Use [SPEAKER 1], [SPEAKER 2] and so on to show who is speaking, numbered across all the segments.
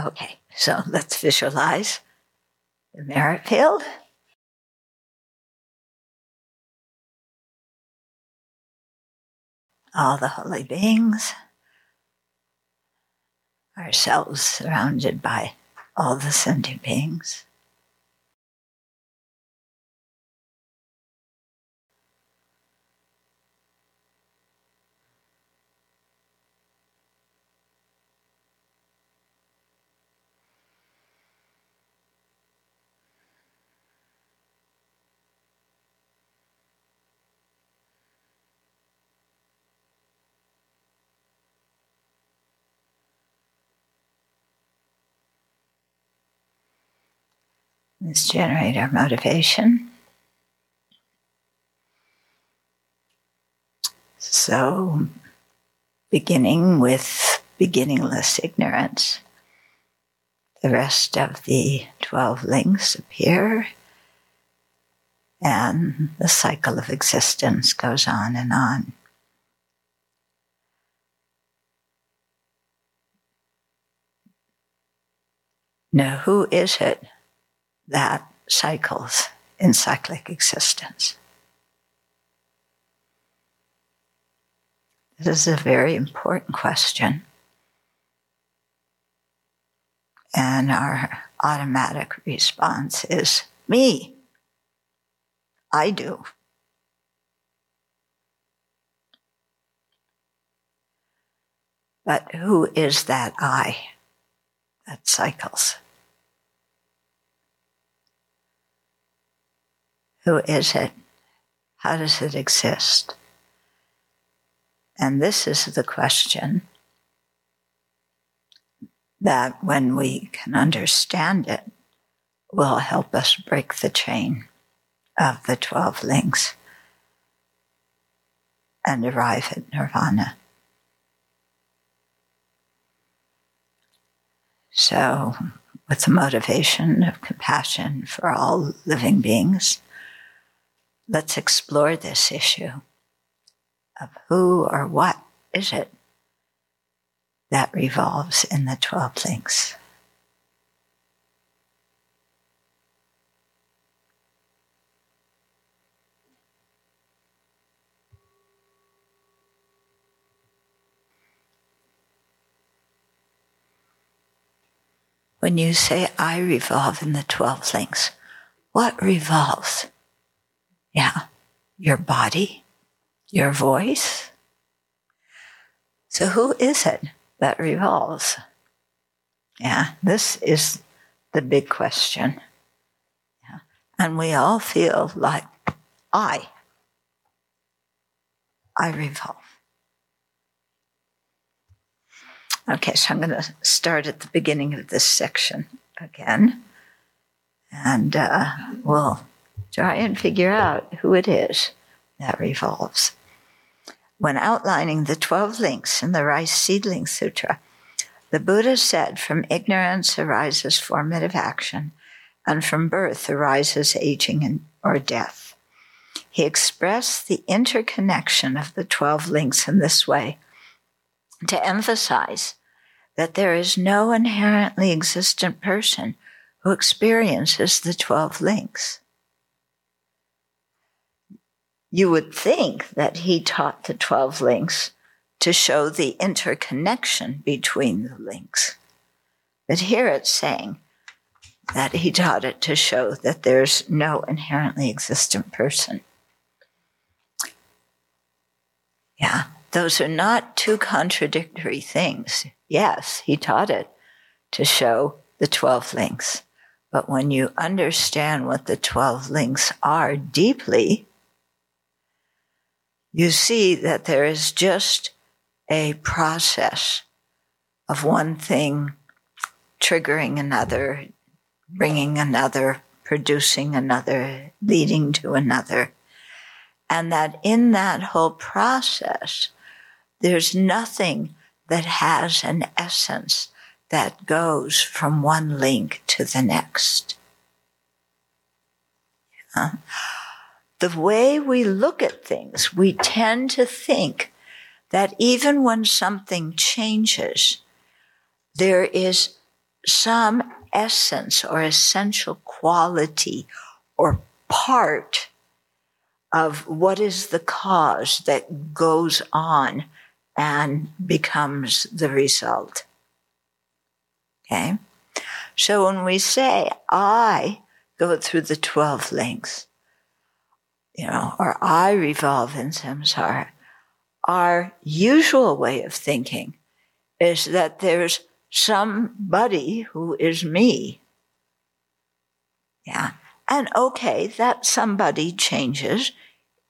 [SPEAKER 1] Okay, so let's visualize the merit field. All the holy beings, ourselves surrounded by all the sentient beings. Let's generate our motivation. So, beginning with beginningless ignorance, the rest of the 12 links appear, and the cycle of existence goes on and on. Now, who is it that cycles in cyclic existence? This is a very important question. And our automatic response is me. I do. But who is that I that cycles? Who is it? How does it exist? And this is the question that when we can understand it, will help us break the chain of the 12 links and arrive at nirvana. So, with the motivation of compassion for all living beings, let's explore this issue of who or what is it that revolves in the 12 links. When you say I revolve in the 12 links, what revolves? Yeah, your body, your voice. So, who is it that revolves? Yeah, this is the big question. Yeah. And we all feel like I, I revolve. Okay, so I'm going to start at the beginning of this section again. And uh, we'll try and figure out who it is that revolves. When outlining the 12 links in the Rice Seedling Sutra, the Buddha said, From ignorance arises formative action, and from birth arises aging and, or death. He expressed the interconnection of the 12 links in this way to emphasize that there is no inherently existent person who experiences the 12 links you would think that he taught the 12 links to show the interconnection between the links. But here it's saying that he taught it to show that there's no inherently existent person. Yeah, those are not two contradictory things. Yes, he taught it to show the 12 links. But when you understand what the 12 links are deeply, you see that there is just a process of one thing triggering another, bringing another, producing another, leading to another. And that in that whole process, there's nothing that has an essence that goes from one link to the next. Yeah the way we look at things, we tend to think that even when something changes, there is some essence or essential quality or part of what is the cause that goes on and becomes the result. Okay? So when we say, I go through the 12 links, you know, or I revolve in samsara, our usual way of thinking is that there's somebody who is me. Yeah. And okay, that somebody changes.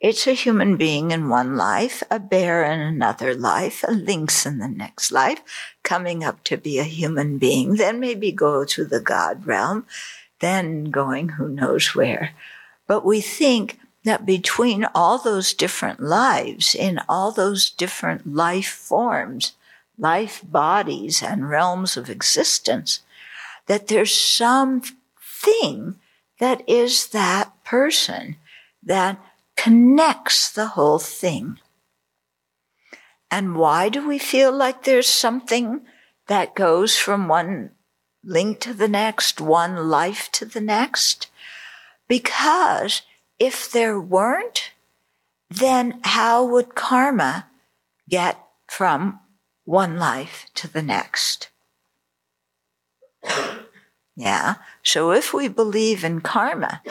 [SPEAKER 1] It's a human being in one life, a bear in another life, a lynx in the next life, coming up to be a human being, then maybe go to the God realm, then going who knows where. But we think that between all those different lives, in all those different life forms, life bodies and realms of existence, that there's some thing that is that person that connects the whole thing. And why do we feel like there's something that goes from one link to the next, one life to the next? Because if there weren't, then how would karma get from one life to the next? Yeah. So if we believe in karma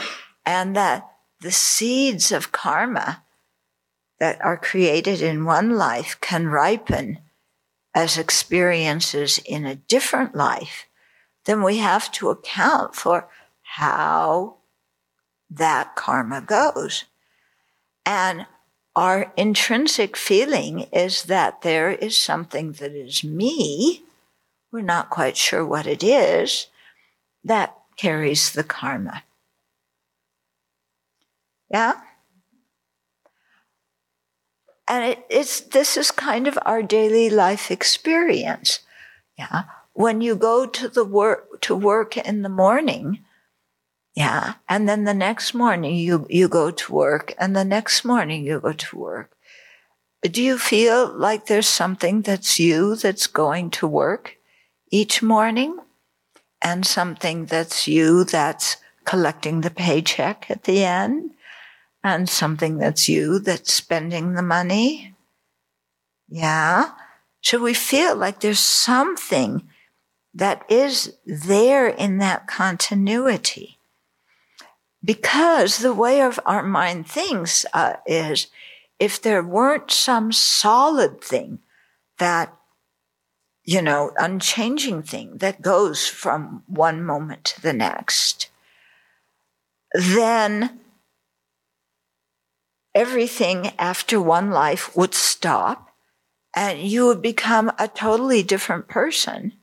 [SPEAKER 1] and that the seeds of karma that are created in one life can ripen as experiences in a different life, then we have to account for how that karma goes. And our intrinsic feeling is that there is something that is me. We're not quite sure what it is that carries the karma. Yeah? And it, it's, this is kind of our daily life experience. Yeah. When you go to the work, to work in the morning, yeah. And then the next morning you, you go to work and the next morning you go to work. Do you feel like there's something that's you that's going to work each morning and something that's you that's collecting the paycheck at the end and something that's you that's spending the money? Yeah. So we feel like there's something that is there in that continuity because the way of our mind thinks uh, is if there weren't some solid thing that you know unchanging thing that goes from one moment to the next then everything after one life would stop and you would become a totally different person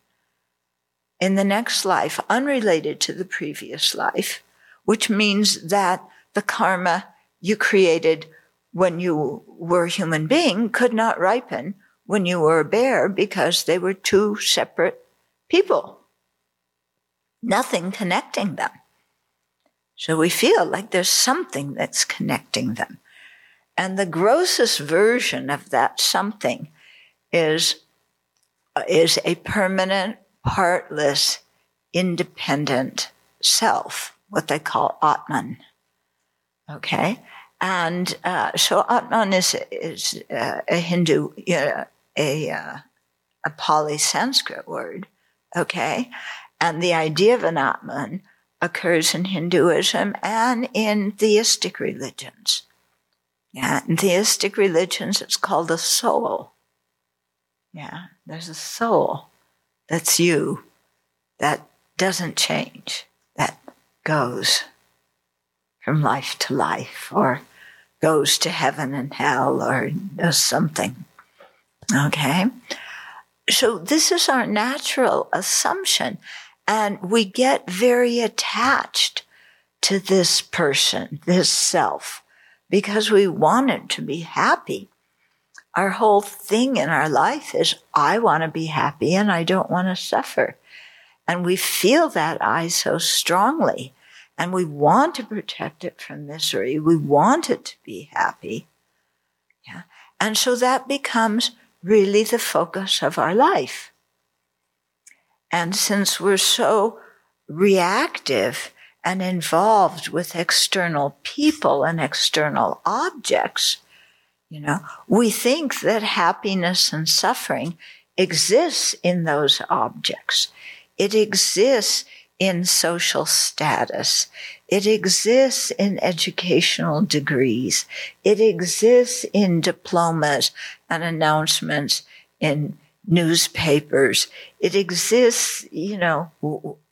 [SPEAKER 1] in the next life unrelated to the previous life which means that the karma you created when you were a human being could not ripen when you were a bear because they were two separate people. Nothing connecting them. So we feel like there's something that's connecting them. And the grossest version of that something is, is a permanent, partless, independent self what they call Atman. Okay? And uh, so Atman is, is uh, a Hindu, uh, a, a Pali Sanskrit word. Okay? And the idea of an Atman occurs in Hinduism and in theistic religions. Yeah, in theistic religions, it's called a soul. Yeah, there's a soul that's you that doesn't change goes from life to life or goes to heaven and hell or does something. Okay? So this is our natural assumption. And we get very attached to this person, this self, because we want it to be happy. Our whole thing in our life is, I want to be happy and I don't want to suffer. And we feel that I so strongly and we want to protect it from misery. We want it to be happy. Yeah. And so that becomes really the focus of our life. And since we're so reactive and involved with external people and external objects, you know, we think that happiness and suffering exists in those objects. It exists in social status. It exists in educational degrees. It exists in diplomas and announcements in newspapers. It exists, you know,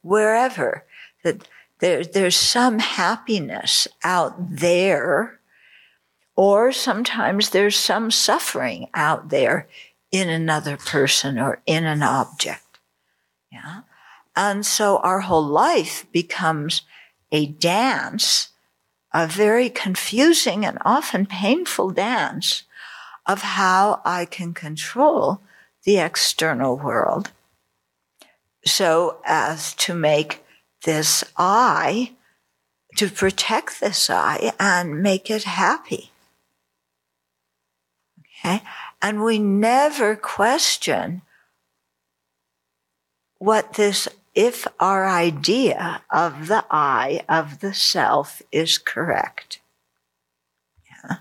[SPEAKER 1] wherever that there, there's some happiness out there, or sometimes there's some suffering out there in another person or in an object. Yeah. And so our whole life becomes a dance, a very confusing and often painful dance of how I can control the external world so as to make this I, to protect this I and make it happy. Okay. And we never question what this, if our idea of the I, of the self is correct. Yeah.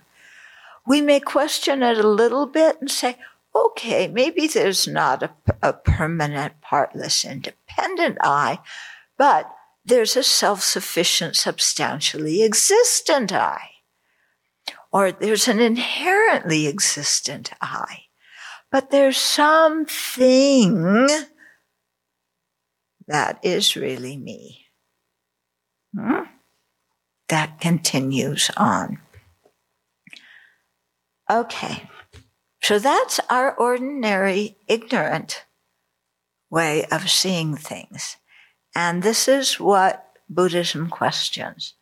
[SPEAKER 1] We may question it a little bit and say, okay, maybe there's not a, a permanent, partless, independent I, but there's a self sufficient, substantially existent I. Or there's an inherently existent I. But there's something that is really me. Hmm? That continues on. Okay. So that's our ordinary, ignorant way of seeing things. And this is what Buddhism questions.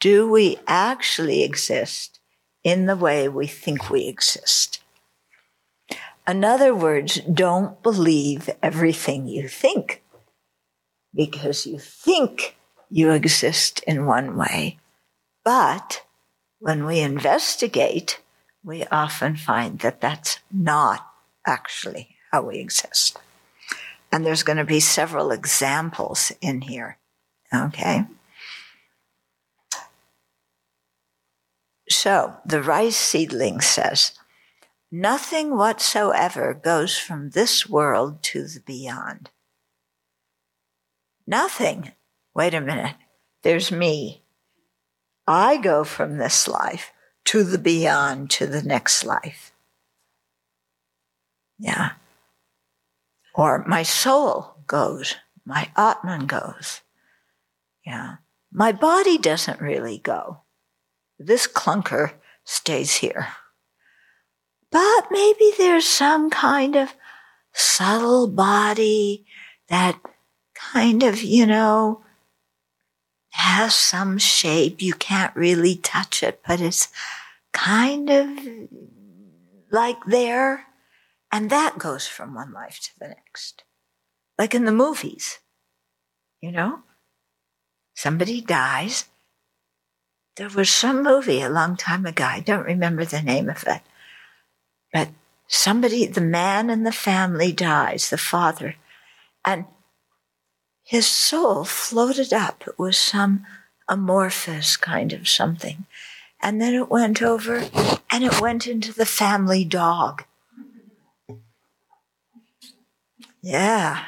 [SPEAKER 1] Do we actually exist in the way we think we exist? In other words, don't believe everything you think because you think you exist in one way. But when we investigate, we often find that that's not actually how we exist. And there's going to be several examples in here. Okay. So the rice seedling says, nothing whatsoever goes from this world to the beyond. Nothing. Wait a minute. There's me. I go from this life to the beyond, to the next life. Yeah. Or my soul goes, my Atman goes. Yeah. My body doesn't really go. This clunker stays here. But maybe there's some kind of subtle body that kind of, you know, has some shape. You can't really touch it, but it's kind of like there. And that goes from one life to the next. Like in the movies, you know? Somebody dies. There was some movie a long time ago. I don't remember the name of it. But somebody, the man in the family dies, the father. And his soul floated up. It was some amorphous kind of something. And then it went over and it went into the family dog. Yeah.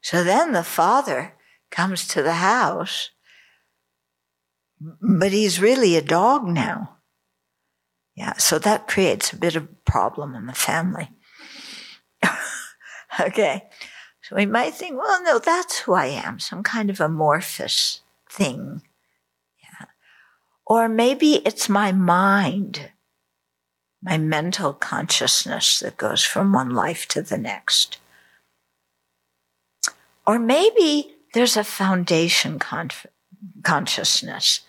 [SPEAKER 1] So then the father comes to the house, but he's really a dog now. Yeah, so that creates a bit of a problem in the family. okay. So we might think, well, no, that's who I am, some kind of amorphous thing. Yeah. Or maybe it's my mind, my mental consciousness that goes from one life to the next. Or maybe there's a foundation con- consciousness,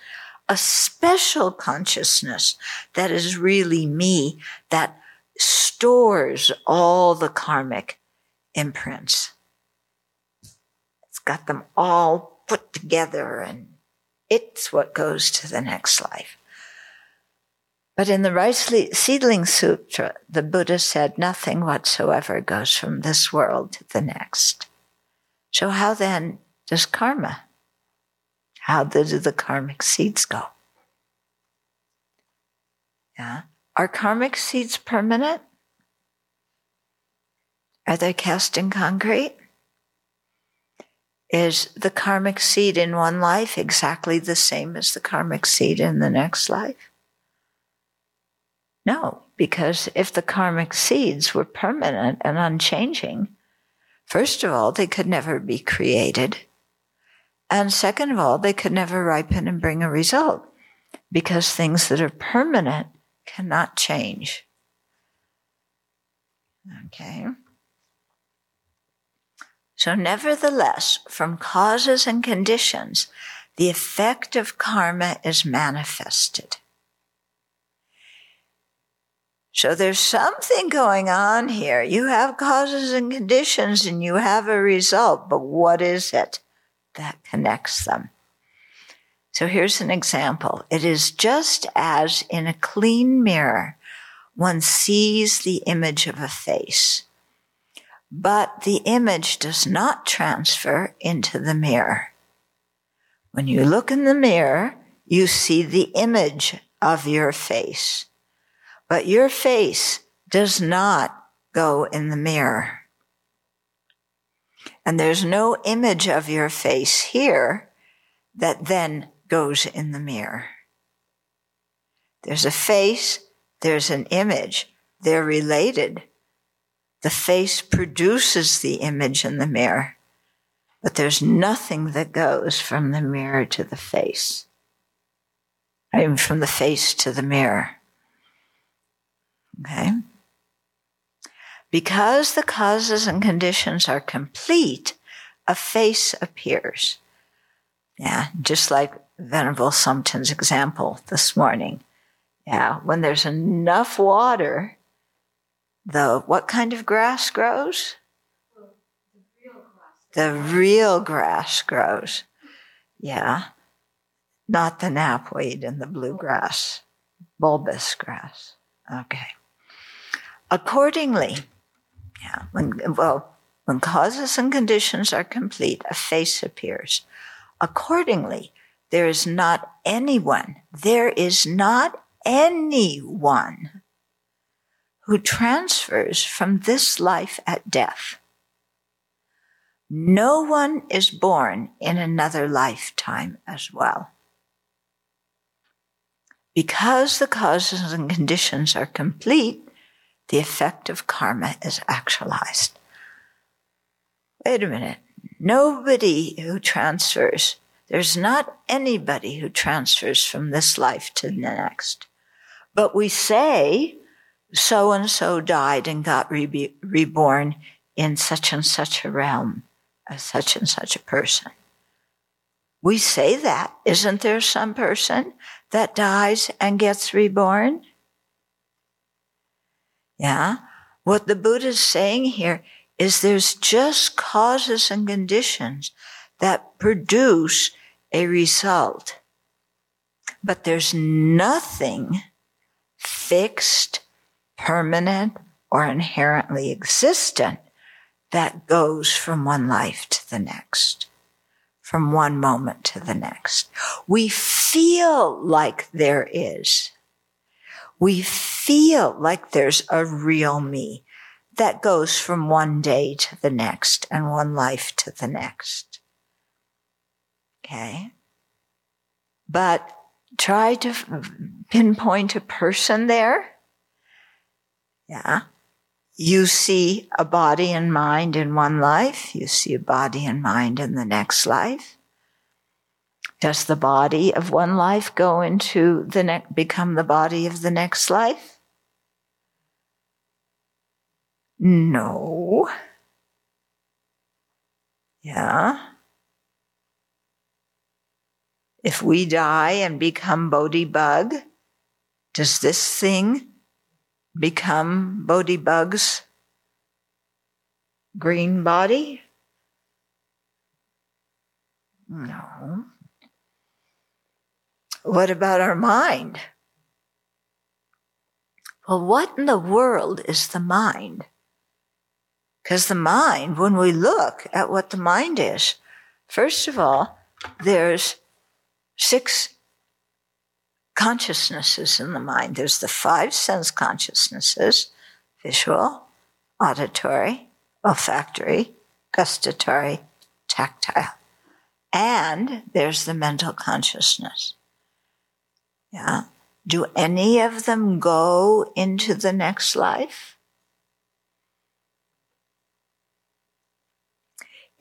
[SPEAKER 1] a special consciousness that is really me that stores all the karmic imprints got them all put together and it's what goes to the next life. But in the Rice Seedling Sutra, the Buddha said nothing whatsoever goes from this world to the next. So, how then does karma? How do the karmic seeds go? Yeah. Are karmic seeds permanent? Are they cast in concrete? Is the karmic seed in one life exactly the same as the karmic seed in the next life? No, because if the karmic seeds were permanent and unchanging, first of all, they could never be created. And second of all, they could never ripen and bring a result because things that are permanent cannot change. Okay. So, nevertheless, from causes and conditions, the effect of karma is manifested. So there's something going on here. You have causes and conditions and you have a result, but what is it that connects them? So here's an example. It is just as in a clean mirror, one sees the image of a face, but the image does not transfer into the mirror. When you look in the mirror, you see the image of your face, but your face does not go in the mirror. And there's no image of your face here that then goes in the mirror. There's a face, there's an image, they're related. The face produces the image in the mirror, but there's nothing that goes from the mirror to the face. I mean, from the face to the mirror. Okay? Because the causes and conditions are complete, a face appears. Yeah, just like Venerable Samten's example this morning. Yeah, when there's enough water, the what kind of grass grows? The real grass grows. Yeah, not the knapweed and the bluegrass, bulbous grass. Okay. Accordingly, yeah, when, well, when causes and conditions are complete, a face appears. Accordingly, there is not anyone, there is not anyone who transfers from this life at death. No one is born in another lifetime as well. Because the causes and conditions are complete, the effect of karma is actualized. Wait a minute. Nobody who transfers there's not anybody who transfers from this life to the next. But we say, so and so died and got re- reborn in such and such a realm as such and such a person. We say that. Isn't there some person that dies and gets reborn? Yeah. What the Buddha is saying here is there's just causes and conditions that produce a result. But there's nothing fixed, permanent, or inherently existent that goes from one life to the next, from one moment to the next. We feel like there is. We feel like there's a real me that goes from one day to the next and one life to the next. Okay. But try to pinpoint a person there. Yeah. You see a body and mind in one life. You see a body and mind in the next life. Does the body of one life go into the next, become the body of the next life? No. Yeah. If we die and become Bodhi bug, does this thing become Bodhi bug's green body? No. What about our mind? Well, what in the world is the mind? Because the mind, when we look at what the mind is, first of all, there's six consciousnesses in the mind. There's the five sense consciousnesses visual, auditory, olfactory, gustatory, tactile. And there's the mental consciousness. Yeah. Do any of them go into the next life?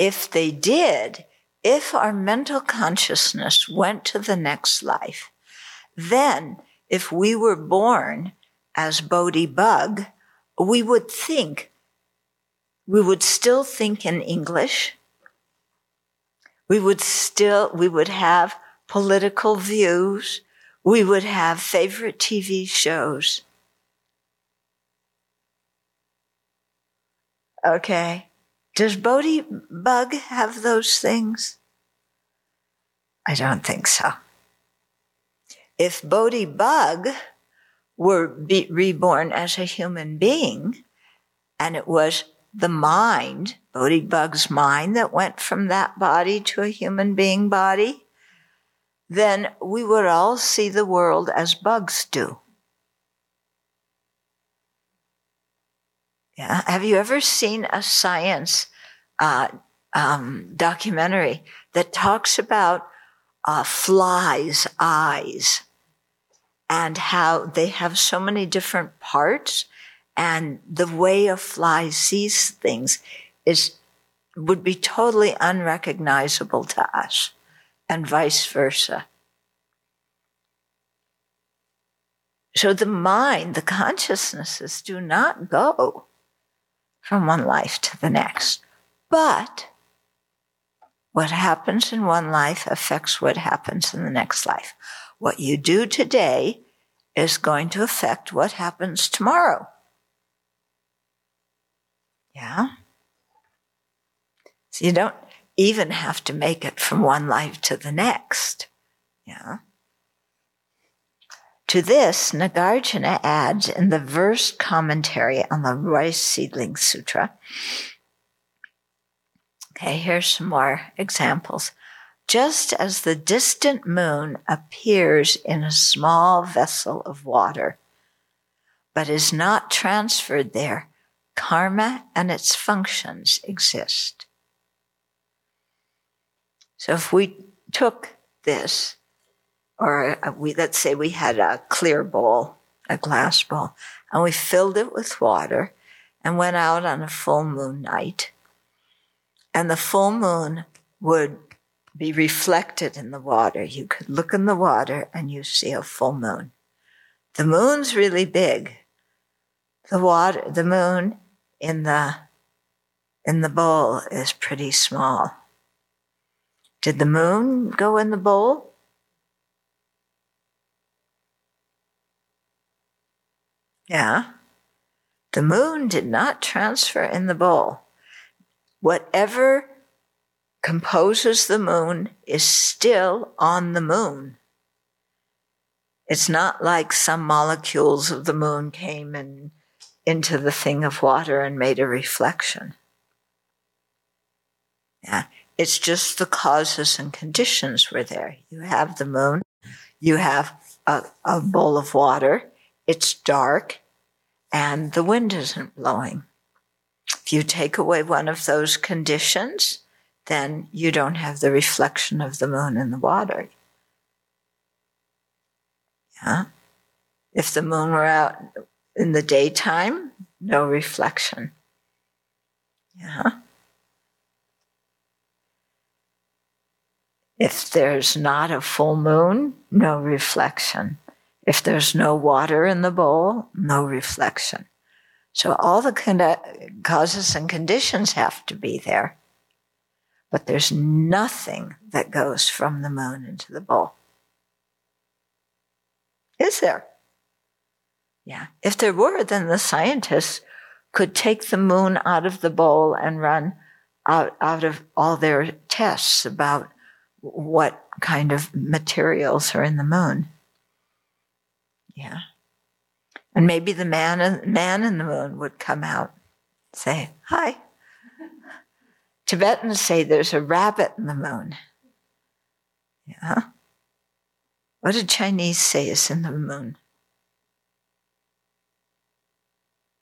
[SPEAKER 1] If they did, if our mental consciousness went to the next life, then if we were born as Bodhi Bug, we would think, we would still think in English. We would still, we would have political views. We would have favorite TV shows. Okay. Does Bodhi Bug have those things? I don't think so. If Bodhi Bug were be- reborn as a human being, and it was the mind, Bodhi Bug's mind, that went from that body to a human being body, then we would all see the world as bugs do. Yeah. Have you ever seen a science uh, um, documentary that talks about uh, flies' eyes and how they have so many different parts, and the way a fly sees things is would be totally unrecognizable to us, and vice versa. So the mind, the consciousnesses do not go from one life to the next. But what happens in one life affects what happens in the next life. What you do today is going to affect what happens tomorrow. Yeah? So you don't even have to make it from one life to the next. Yeah? To this, Nagarjuna adds in the verse commentary on the Rice Seedling Sutra. Okay, here's some more examples. Just as the distant moon appears in a small vessel of water, but is not transferred there, karma and its functions exist. So if we took this or uh, we, let's say we had a clear bowl, a glass bowl, and we filled it with water and went out on a full moon night. And the full moon would be reflected in the water. You could look in the water and you see a full moon. The moon's really big. The water, the moon in the, in the bowl is pretty small. Did the moon go in the bowl? Yeah. The moon did not transfer in the bowl. Whatever composes the moon is still on the moon. It's not like some molecules of the moon came and into the thing of water and made a reflection. Yeah. It's just the causes and conditions were there. You have the moon, you have a, a bowl of water, it's dark, and the wind isn't blowing. If you take away one of those conditions, then you don't have the reflection of the moon in the water. Yeah. If the moon were out in the daytime, no reflection. Yeah. If there's not a full moon, no reflection. If there's no water in the bowl, no reflection. So all the con- causes and conditions have to be there. But there's nothing that goes from the moon into the bowl. Is there? Yeah. If there were, then the scientists could take the moon out of the bowl and run out, out of all their tests about what kind of materials are in the moon. Yeah. And maybe the man, man in the moon would come out, say, Hi, Tibetans say there's a rabbit in the moon. Yeah. What did Chinese say is in the moon?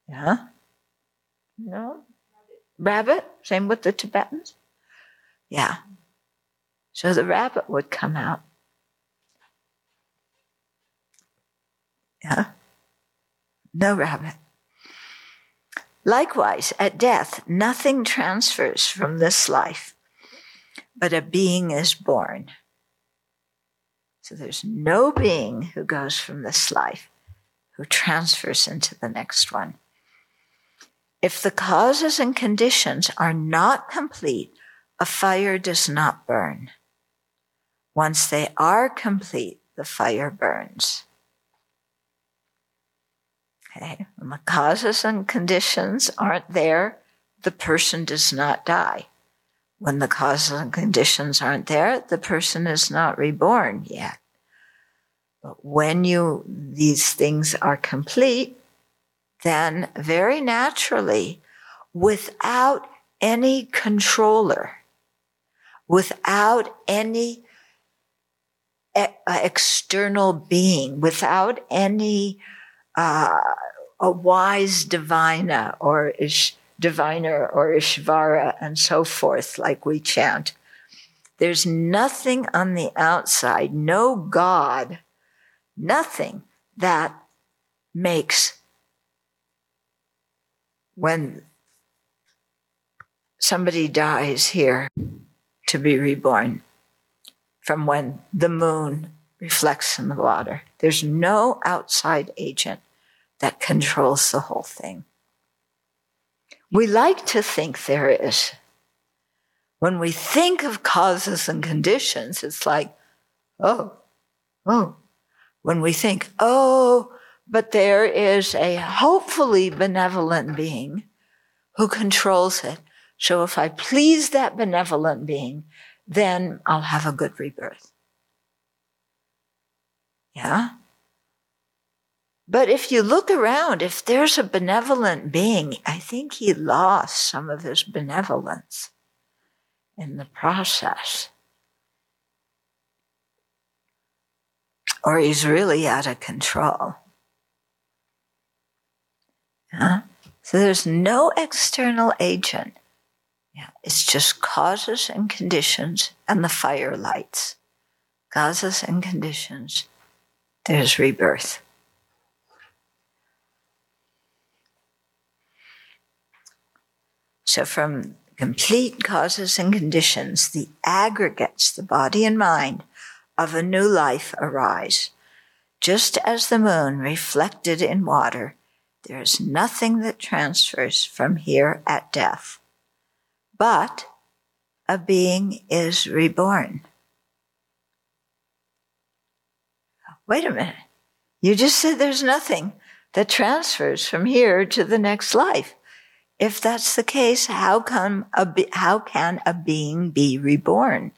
[SPEAKER 1] Yeah? No? Rabbit? Same with the Tibetans? Yeah. So the rabbit would come out. Yeah? No rabbit. Likewise, at death, nothing transfers from this life, but a being is born. So there's no being who goes from this life who transfers into the next one. If the causes and conditions are not complete, a fire does not burn. Once they are complete, the fire burns. The causes and conditions aren't there, the person does not die. When the causes and conditions aren't there, the person is not reborn yet. But when you, these things are complete, then very naturally, without any controller, without any uh, external being, without any uh, a wise divina or ish, diviner or Ishvara and so forth, like we chant. There's nothing on the outside, no God, nothing that makes when somebody dies here to be reborn from when the moon reflects in the water. There's no outside agent that controls the whole thing. We like to think there is. When we think of causes and conditions, it's like, oh, oh. When we think, oh, but there is a hopefully benevolent being who controls it. So if I please that benevolent being, then I'll have a good rebirth. Yeah? But if you look around, if there's a benevolent being, I think he lost some of his benevolence in the process. Or he's really out of control. So there's no external agent. Yeah, it's just causes and conditions and the fire lights. Causes and conditions. There's rebirth. So, from complete causes and conditions, the aggregates, the body and mind, of a new life arise. Just as the moon reflected in water, there is nothing that transfers from here at death. But a being is reborn. Wait a minute. You just said there's nothing that transfers from here to the next life. If that's the case, how come a be- how can a being be reborn?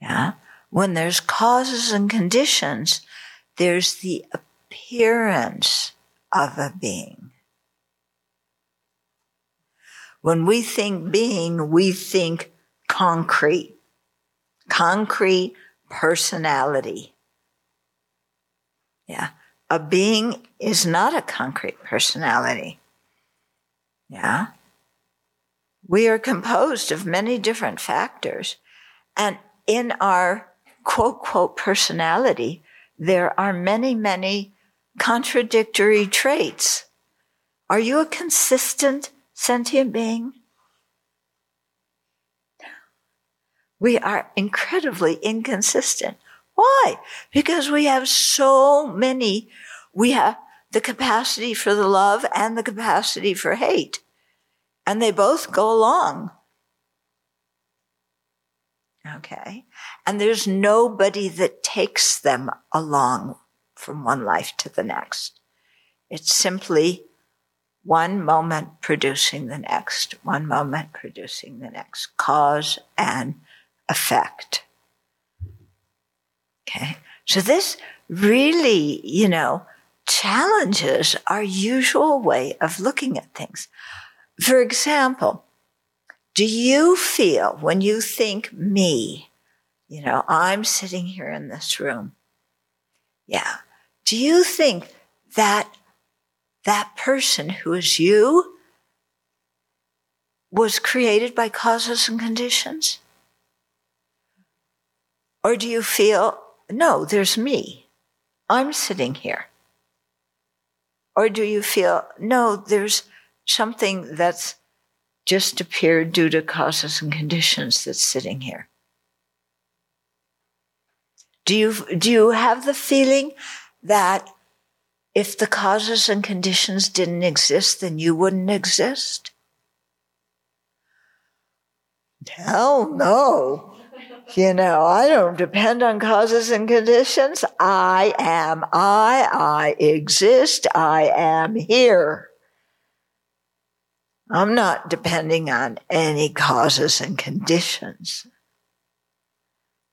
[SPEAKER 1] Yeah. When there's causes and conditions, there's the appearance of a being. When we think being, we think concrete, concrete personality. Yeah. A being is not a concrete personality. Yeah. We are composed of many different factors. And in our quote, quote, personality, there are many, many contradictory traits. Are you a consistent sentient being? We are incredibly inconsistent. Why? Because we have so many, we have the capacity for the love and the capacity for hate. And they both go along. Okay. And there's nobody that takes them along from one life to the next. It's simply one moment producing the next, one moment producing the next, cause and effect. Okay. So this really, you know, challenges our usual way of looking at things. For example, Do you feel when you think me, you know, I'm sitting here in this room. Yeah. Do you think that that person who is you was created by causes and conditions? Or do you feel, no, there's me. I'm sitting here. Or do you feel, no, there's something that's just appeared due to causes and conditions that's sitting here? Do you, do you have the feeling that if the causes and conditions didn't exist, then you wouldn't exist? Hell no. You know, I don't depend on causes and conditions. I am I. I exist. I am here. I'm not depending on any causes and conditions.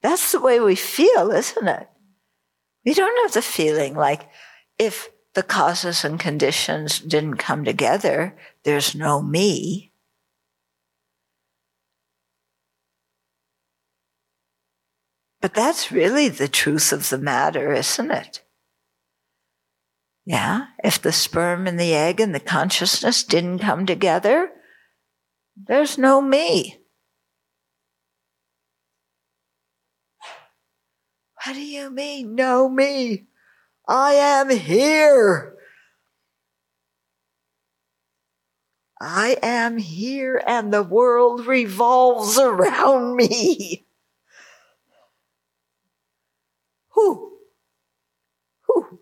[SPEAKER 1] That's the way we feel, isn't it? We don't have the feeling like if the causes and conditions didn't come together, there's no me. But that's really the truth of the matter, isn't it? Yeah, if the sperm and the egg and the consciousness didn't come together, there's no me. What do you mean, no me? I am here. I am here and the world revolves around me. Who? Who?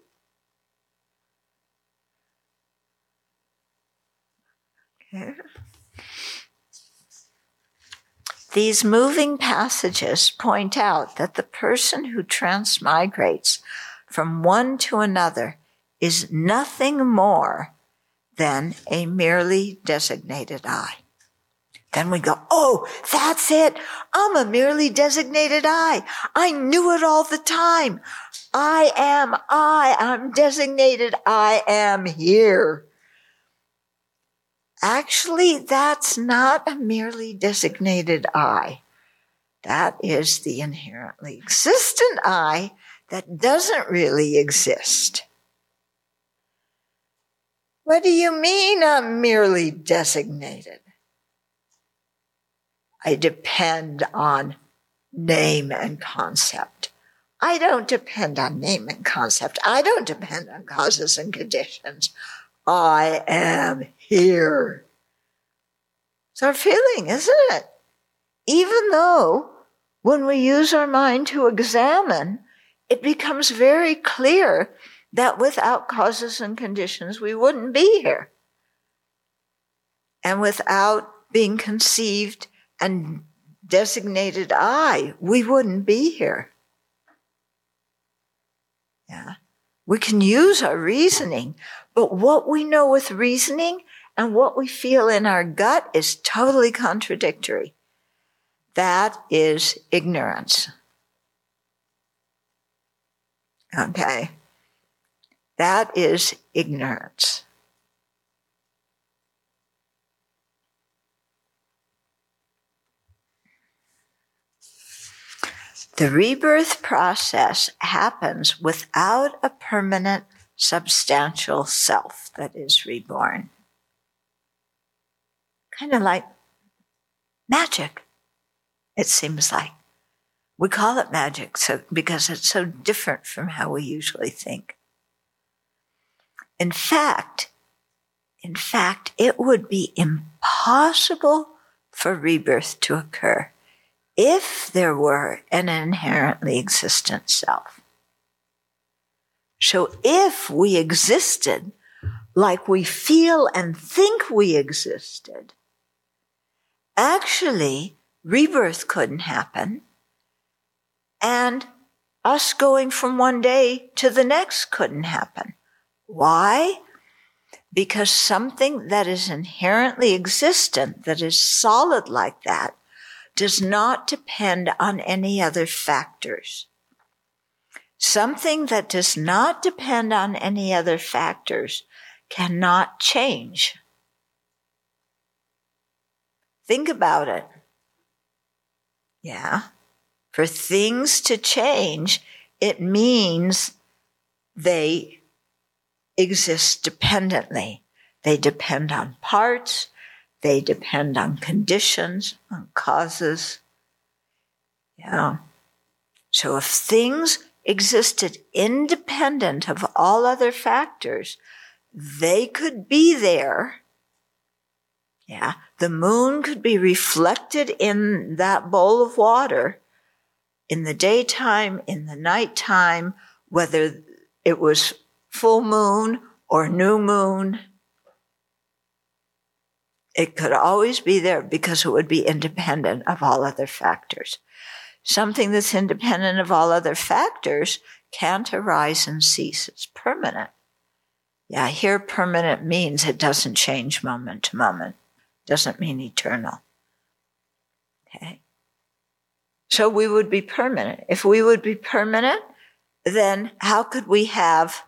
[SPEAKER 1] Okay. These moving passages point out that the person who transmigrates from one to another is nothing more than a merely designated I. Then we go, oh, that's it. I'm a merely designated I. I knew it all the time. I am I. I'm designated. I am here. Actually, that's not a merely designated I. That is the inherently existent I that doesn't really exist. What do you mean I'm merely designated? I depend on name and concept. I don't depend on name and concept. I don't depend on causes and conditions. I am here. It's our feeling, isn't it? Even though when we use our mind to examine, it becomes very clear that without causes and conditions, we wouldn't be here. And without being conceived and designated I, we wouldn't be here. Yeah. We can use our reasoning, but what we know with reasoning and what we feel in our gut is totally contradictory. That is ignorance. Okay. That is ignorance. The rebirth process happens without a permanent substantial self that is reborn. Kind of like magic, it seems like. We call it magic so, because it's so different from how we usually think. In fact, in fact, it would be impossible for rebirth to occur if there were an inherently existent self. So if we existed like we feel and think we existed, actually rebirth couldn't happen and us going from one day to the next couldn't happen. Why? Because something that is inherently existent, that is solid like that, does not depend on any other factors. Something that does not depend on any other factors cannot change. Think about it. Yeah. For things to change, it means they exist dependently. They depend on parts, they depend on conditions, on causes. Yeah. So if things existed independent of all other factors, they could be there. Yeah. The moon could be reflected in that bowl of water in the daytime, in the nighttime, whether it was full moon or new moon. It could always be there because it would be independent of all other factors. Something that's independent of all other factors can't arise and cease. It's permanent. Yeah, here permanent means it doesn't change moment to moment. Doesn't mean eternal. Okay. So we would be permanent. If we would be permanent, then how could we have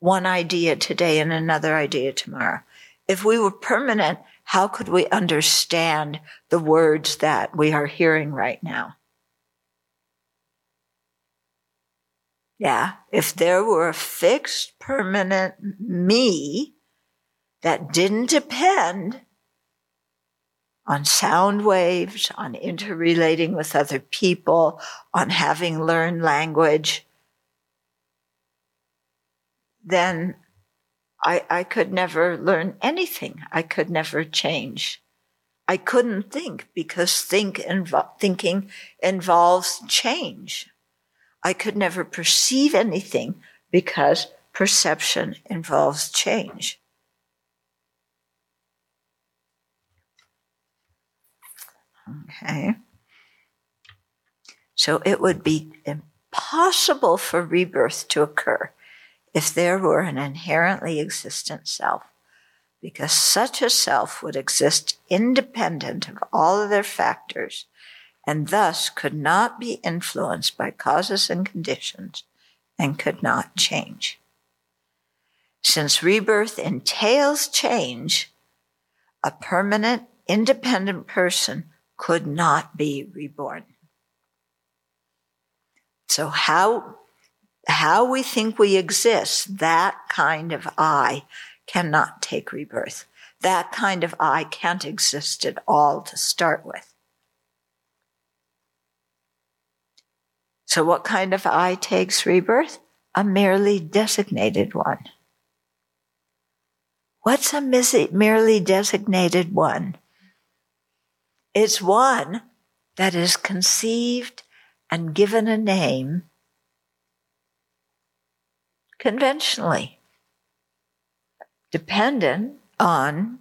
[SPEAKER 1] one idea today and another idea tomorrow? If we were permanent, how could we understand the words that we are hearing right now? Yeah, if there were a fixed, permanent me that didn't depend on sound waves, on interrelating with other people, on having learned language, then I, I could never learn anything. I could never change. I couldn't think because think invo- thinking involves change. I could never perceive anything because perception involves change. Okay. So it would be impossible for rebirth to occur if there were an inherently existent self, because such a self would exist independent of all other factors and thus could not be influenced by causes and conditions and could not change. Since rebirth entails change, a permanent, independent person could not be reborn. So how, how we think we exist, that kind of I cannot take rebirth. That kind of I can't exist at all to start with. So what kind of I takes rebirth? A merely designated one. What's a merely designated one? It's one that is conceived and given a name conventionally, dependent on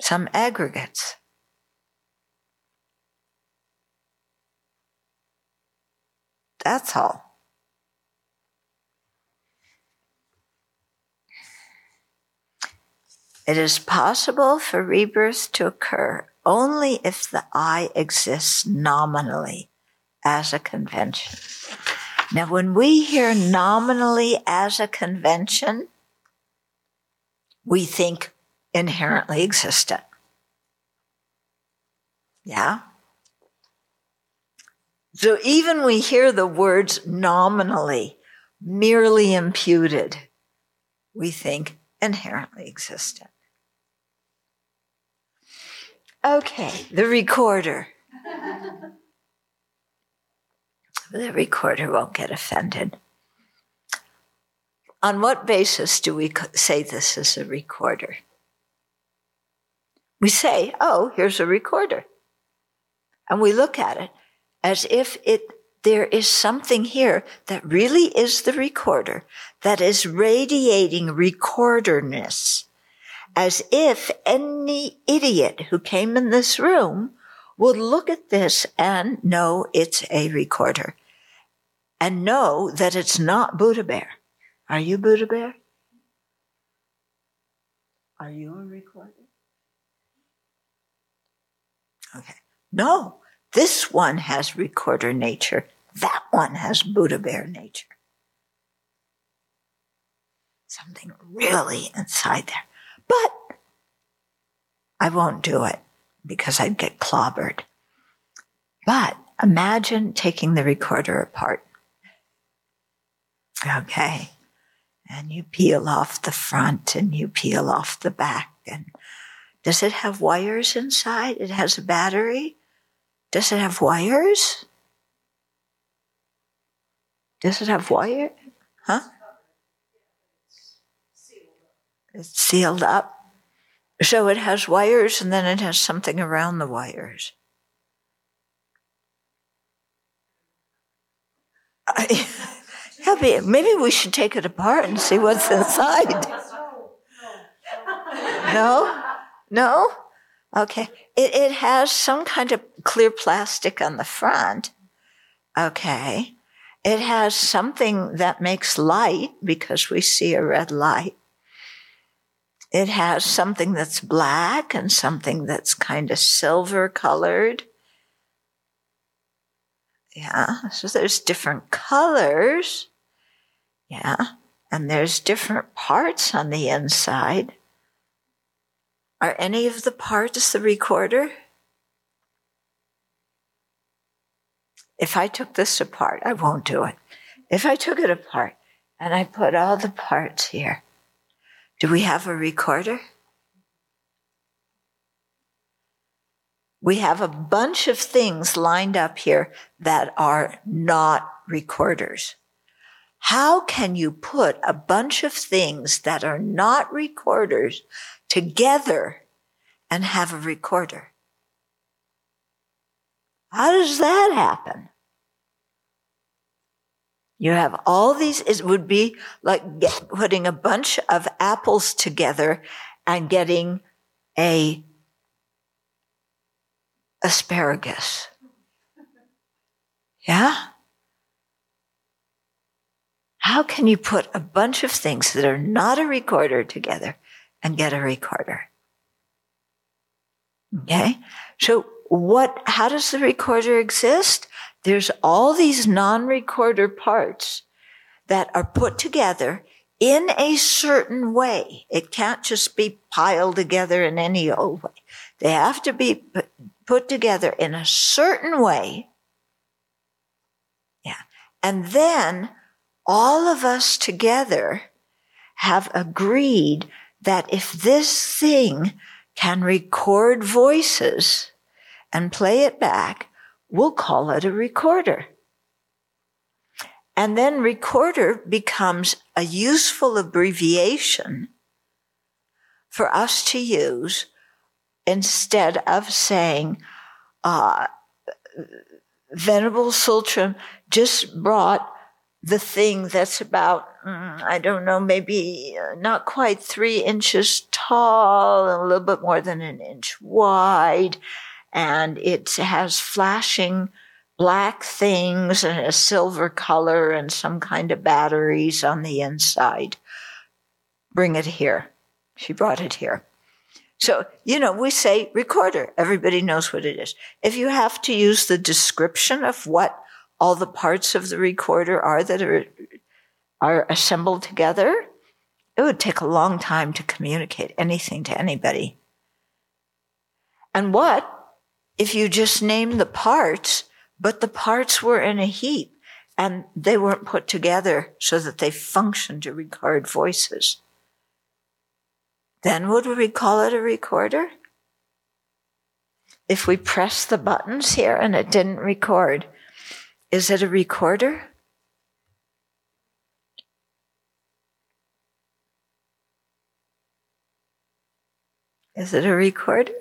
[SPEAKER 1] some aggregates. That's all. It is possible for rebirth to occur only if the I exists nominally as a convention. Now, when we hear nominally as a convention, we think inherently existent. Yeah? So even we hear the words nominally, merely imputed, we think inherently existent. Okay, the recorder. the recorder won't get offended. On what basis do we say this is a recorder? We say, oh, here's a recorder. And we look at it as if it there is something here that really is the recorder that is radiating recorderness as if any idiot who came in this room would look at this and know it's a recorder and know that it's not Buddha Bear. Are you Buddha Bear? Are you a recorder? Okay. No, this one has recorder nature. That one has Buddha Bear nature. Something really inside there. But I won't do it because I'd get clobbered. But imagine taking the recorder apart. Okay. And you peel off the front and you peel off the back. And does it have wires inside? It has a battery. Does it have wires? Does it have wire? Huh? It's sealed up. So it has wires and then it has something around the wires. I, maybe we should take it apart and see what's inside. No? No? Okay. It, it has some kind of clear plastic on the front. Okay. It has something that makes light because we see a red light. It has something that's black and something that's kind of silver colored. Yeah, so there's different colors. Yeah, and there's different parts on the inside. Are any of the parts the recorder? If I took this apart, I won't do it. If I took it apart and I put all the parts here, do we have a recorder? We have a bunch of things lined up here that are not recorders. How can you put a bunch of things that are not recorders together and have a recorder? How does that happen? You have all these, it would be like get, putting a bunch of apples together and getting a asparagus. Yeah? How can you put a bunch of things that are not a recorder together and get a recorder? Okay? So what, how does the recorder exist? There's all these non-recorder parts that are put together in a certain way. It can't just be piled together in any old way. They have to be put together in a certain way. Yeah. And then all of us together have agreed that if this thing can record voices and play it back, we'll call it a recorder. And then recorder becomes a useful abbreviation for us to use instead of saying, uh, Venerable Samten just brought the thing that's about, mm, I don't know, maybe uh, not quite three inches tall a little bit more than an inch wide and it has flashing black things and a silver color and some kind of batteries on the inside. Bring it here. She brought it here. So, you know, we say recorder. Everybody knows what it is. If you have to use the description of what all the parts of the recorder are that are, are assembled together, it would take a long time to communicate anything to anybody. And what if you just name the parts, but the parts were in a heap and they weren't put together so that they function to record voices. Then would we call it a recorder? If we press the buttons here and it didn't record, is it a recorder? Is it a recorder?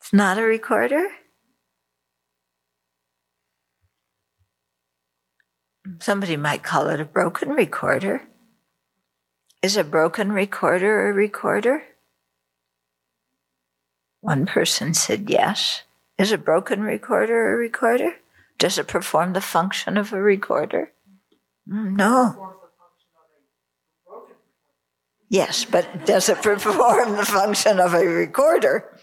[SPEAKER 1] It's not a recorder? Somebody might call it a broken recorder. Is a broken recorder a recorder? One person said yes. Is a broken recorder a recorder? Does it perform the function of a recorder? Mm, no. Yes, but does it perform the function of a recorder?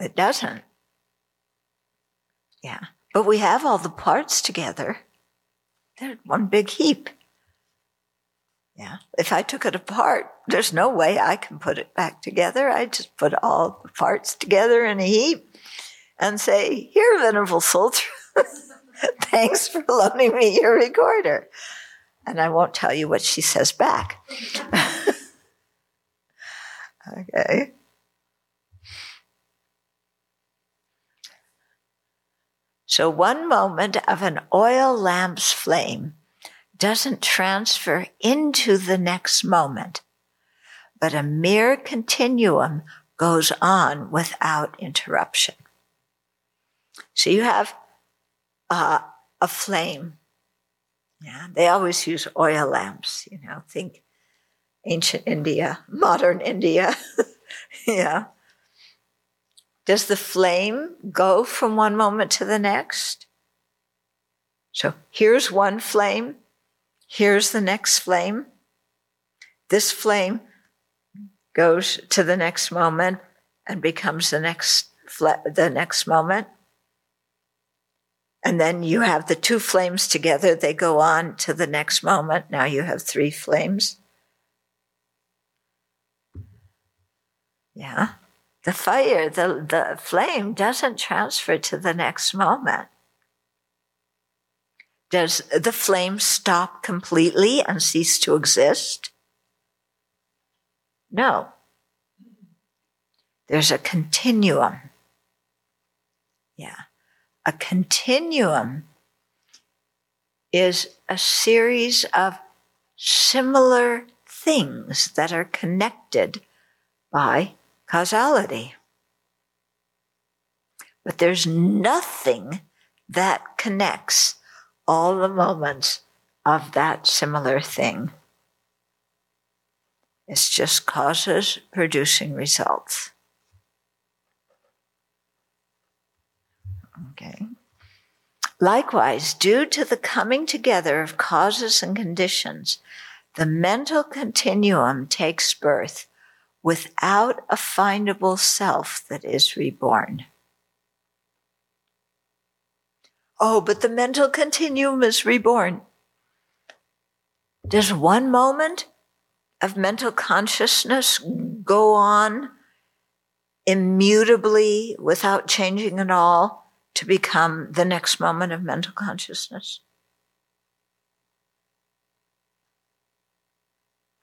[SPEAKER 1] It doesn't. Yeah. But we have all the parts together. They're one big heap. Yeah. If I took it apart, there's no way I can put it back together. I just put all the parts together in a heap and say, Here, Venerable Soul thanks for loaning me your recorder. And I won't tell you what she says back. okay. So, one moment of an oil lamp's flame doesn't transfer into the next moment, but a mere continuum goes on without interruption. So you have uh, a flame. Yeah, they always use oil lamps. You know, think ancient India, modern India. yeah. Does the flame go from one moment to the next? So here's one flame, Here's the next flame. This flame goes to the next moment and becomes the next the next moment. And then you have the two flames together. They go on to the next moment. Now you have three flames. Yeah. The fire, the, the flame doesn't transfer to the next moment. Does the flame stop completely and cease to exist? No. There's a continuum. Yeah. A continuum is a series of similar things that are connected by causality. But there's nothing that connects all the moments of that similar thing. It's just causes producing results. Okay. Likewise, due to the coming together of causes and conditions, the mental continuum takes birth without a findable self that is reborn. Oh, but the mental continuum is reborn. Does one moment of mental consciousness go on immutably without changing at all to become the next moment of mental consciousness?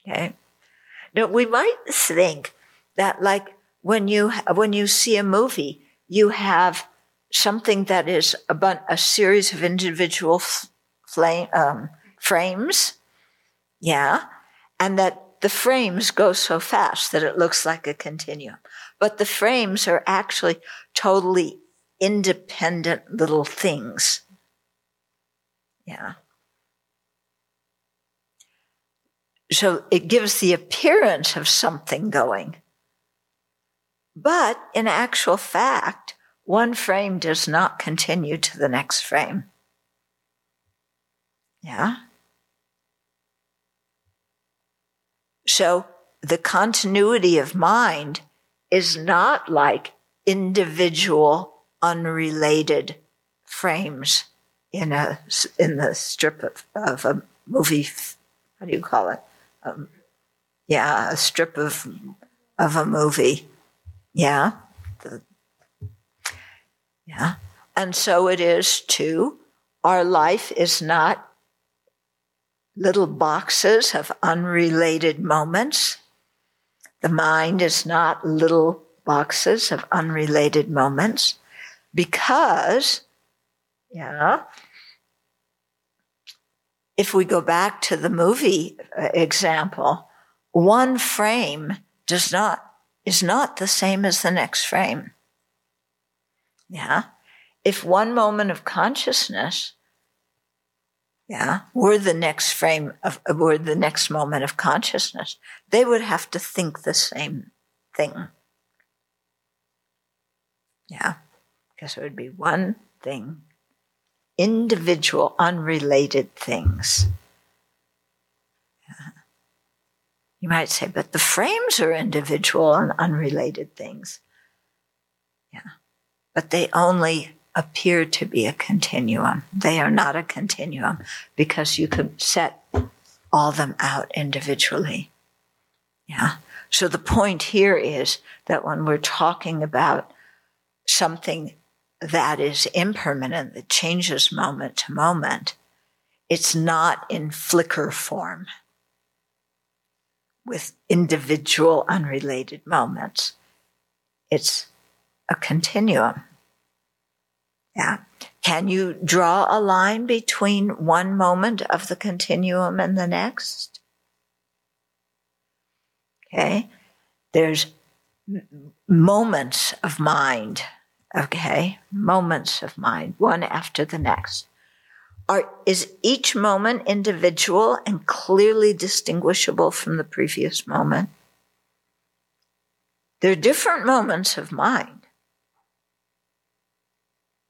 [SPEAKER 1] Okay. Now we might think that like when you when you see a movie, you have something that is a, a series of individual flame, um, frames, yeah, and that the frames go so fast that it looks like a continuum. But the frames are actually totally independent little things. Yeah. So it gives the appearance of something going. But in actual fact, one frame does not continue to the next frame. Yeah? So the continuity of mind is not like individual, unrelated frames in a in the strip of, of a movie. How do you call it? Um, yeah, a strip of of a movie. Yeah, yeah. And so it is too. Our life is not little boxes of unrelated moments. The mind is not little boxes of unrelated moments because, yeah, if we go back to the movie uh, example, one frame does not, is not the same as the next frame. Yeah. If one moment of consciousness, yeah, were the next frame of, were the next moment of consciousness, they would have to think the same thing. Yeah. Because it would be one thing, individual, unrelated things. You might say, but the frames are individual and unrelated things. But they only appear to be a continuum. They are not a continuum because you could set all them out individually. Yeah. So the point here is that when we're talking about something that is impermanent, that changes moment to moment, it's not in flicker form with individual unrelated moments. It's a continuum. Yeah. Can you draw a line between one moment of the continuum and the next? Okay. There's moments of mind. Okay. Moments of mind, one after the next. Are, is each moment individual and clearly distinguishable from the previous moment? They're different moments of mind.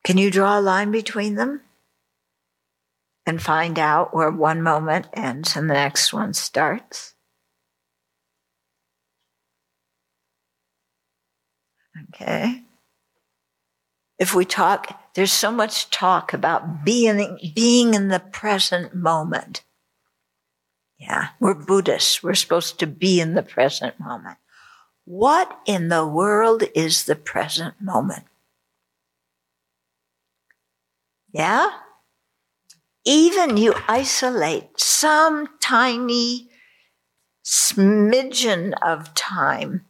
[SPEAKER 1] Can you draw a line between them? And find out where one moment ends and the next one starts? Okay. If we talk, there's so much talk about being, being in the present moment. Yeah, we're Buddhists. We're supposed to be in the present moment. What in the world is the present moment? Yeah? Even you isolate some tiny smidgen of time,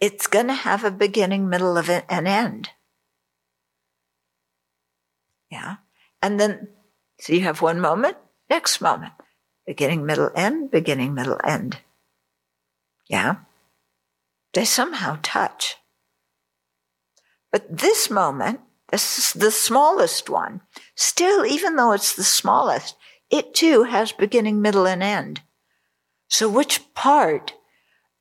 [SPEAKER 1] it's going to have a beginning, middle of it, and end. Yeah. And then, so you have one moment, next moment, beginning, middle, end, beginning, middle, end. Yeah. They somehow touch. But this moment, the smallest one, still, even though it's the smallest, it too has beginning, middle, and end. So which part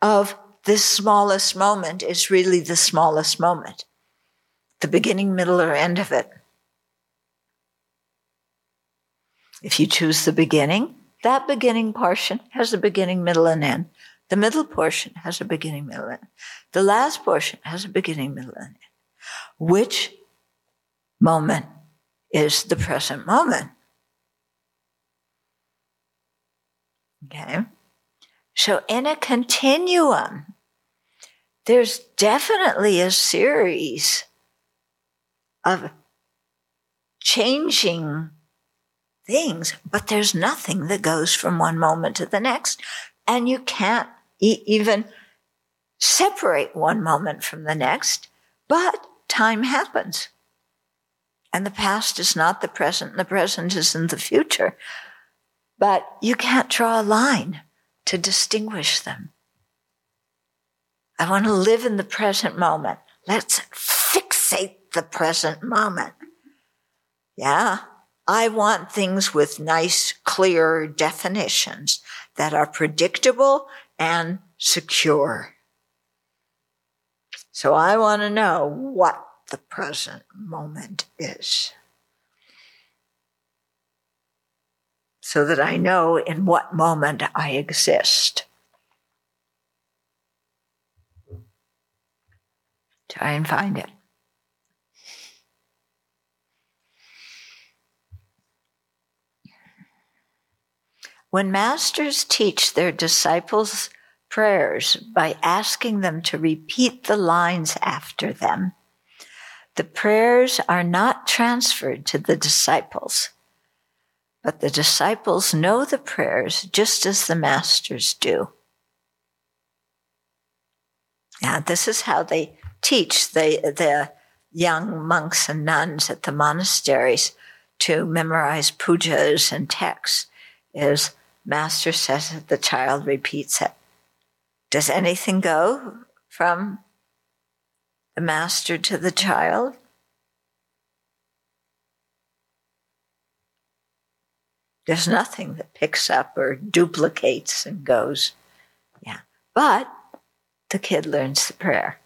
[SPEAKER 1] of this smallest moment is really the smallest moment? The beginning, middle, or end of it? If you choose the beginning, that beginning portion has a beginning, middle, and end. The middle portion has a beginning, middle, and end. The last portion has a beginning, middle, and end. Which moment is the present moment? Okay. So in a continuum, there's definitely a series of changing things, but there's nothing that goes from one moment to the next. And you can't e- even separate one moment from the next, but time happens. And the past is not the present, and the present isn't the future. But you can't draw a line to distinguish them. I want to live in the present moment. Let's fixate the present moment. Yeah, I want things with nice, clear definitions that are predictable and secure. So I want to know what the present moment is. So that I know in what moment I exist. Try and find it. When masters teach their disciples prayers by asking them to repeat the lines after them, the prayers are not transferred to the disciples, but the disciples know the prayers just as the masters do. Now, this is how they teach the, the young monks and nuns at the monasteries to memorize pujas and texts is master says it, the child repeats it. Does anything go from the master to the child? There's nothing that picks up or duplicates and goes. Yeah. But the kid learns the prayer.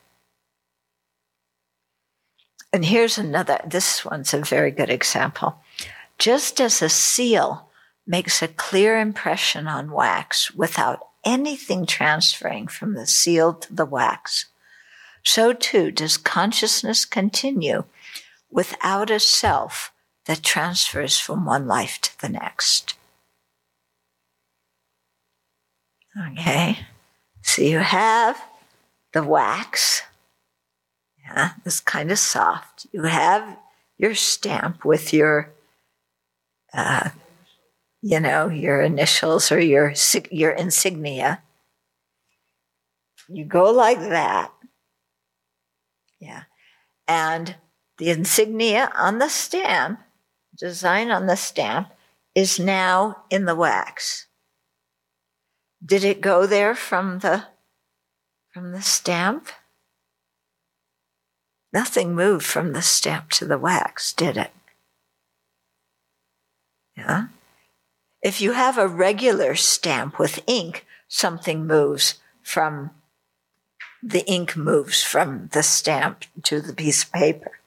[SPEAKER 1] And here's another, this one's a very good example. Just as a seal makes a clear impression on wax without anything transferring from the seal to the wax. So too does consciousness continue without a self that transfers from one life to the next. Okay. So you have the wax. Yeah, it's kind of soft. You have your stamp with your, uh, you know, your initials or your your insignia. You go like that. Yeah. And the insignia on the stamp, design on the stamp, is now in the wax. Did it go there from the from the stamp? Nothing moved from the stamp to the wax, did it? Yeah. If you have a regular stamp with ink, something moves from the ink moves from the stamp to the piece of paper.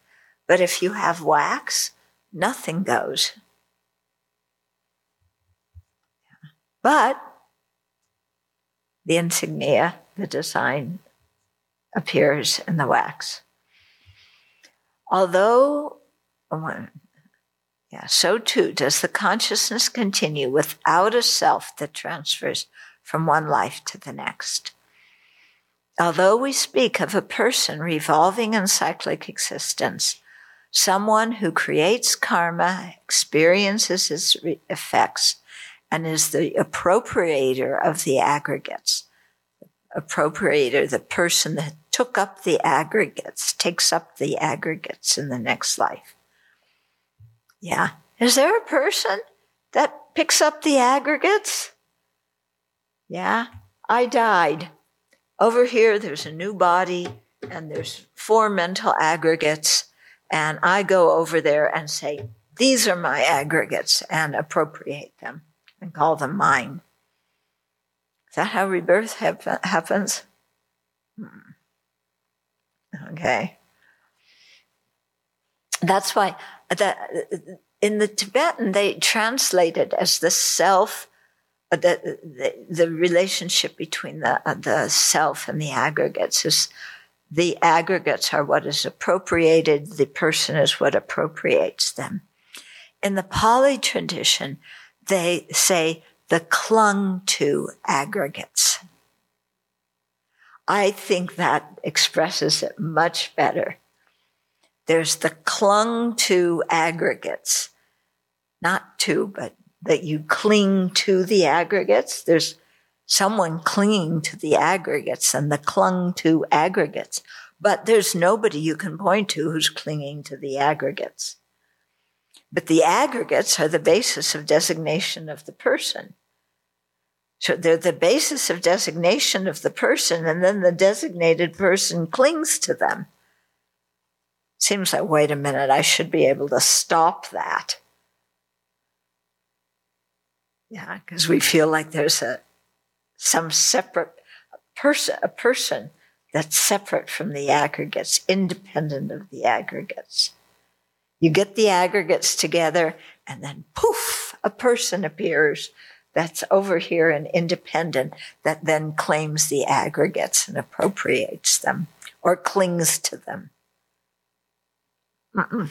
[SPEAKER 1] But if you have wax, nothing goes. But the insignia, the design, appears in the wax. Although, oh, yeah, so too does the consciousness continue without a self that transfers from one life to the next. Although we speak of a person revolving in cyclic existence, someone who creates karma, experiences its effects, and is the appropriator of the aggregates. Appropriator, the person that took up the aggregates, takes up the aggregates in the next life. Yeah. Is there a person that picks up the aggregates? Yeah. I died. Over here, there's a new body and there's four mental aggregates. And I go over there and say, these are my aggregates and appropriate them and call them mine. Is that how rebirth happens? Hmm. Okay. That's why that in the Tibetan they translate it as the self, uh, the, the, the relationship between the, uh, the self and the aggregates is the aggregates are what is appropriated, the person is what appropriates them. In the Pali tradition, they say the clung to aggregates. I think that expresses it much better. There's the clung to aggregates, not to, but that you cling to the aggregates. There's someone clinging to the aggregates and the clung to aggregates, but there's nobody you can point to who's clinging to the aggregates. But the aggregates are the basis of designation of the person. So they're the basis of designation of the person, and then the designated person clings to them. Seems like, wait a minute, I should be able to stop that. Yeah, because we feel like there's a some separate person, a person that's separate from the aggregates, independent of the aggregates. You get the aggregates together, and then poof, a person appears that's over here and independent that then claims the aggregates and appropriates them or clings to them. Mm-mm.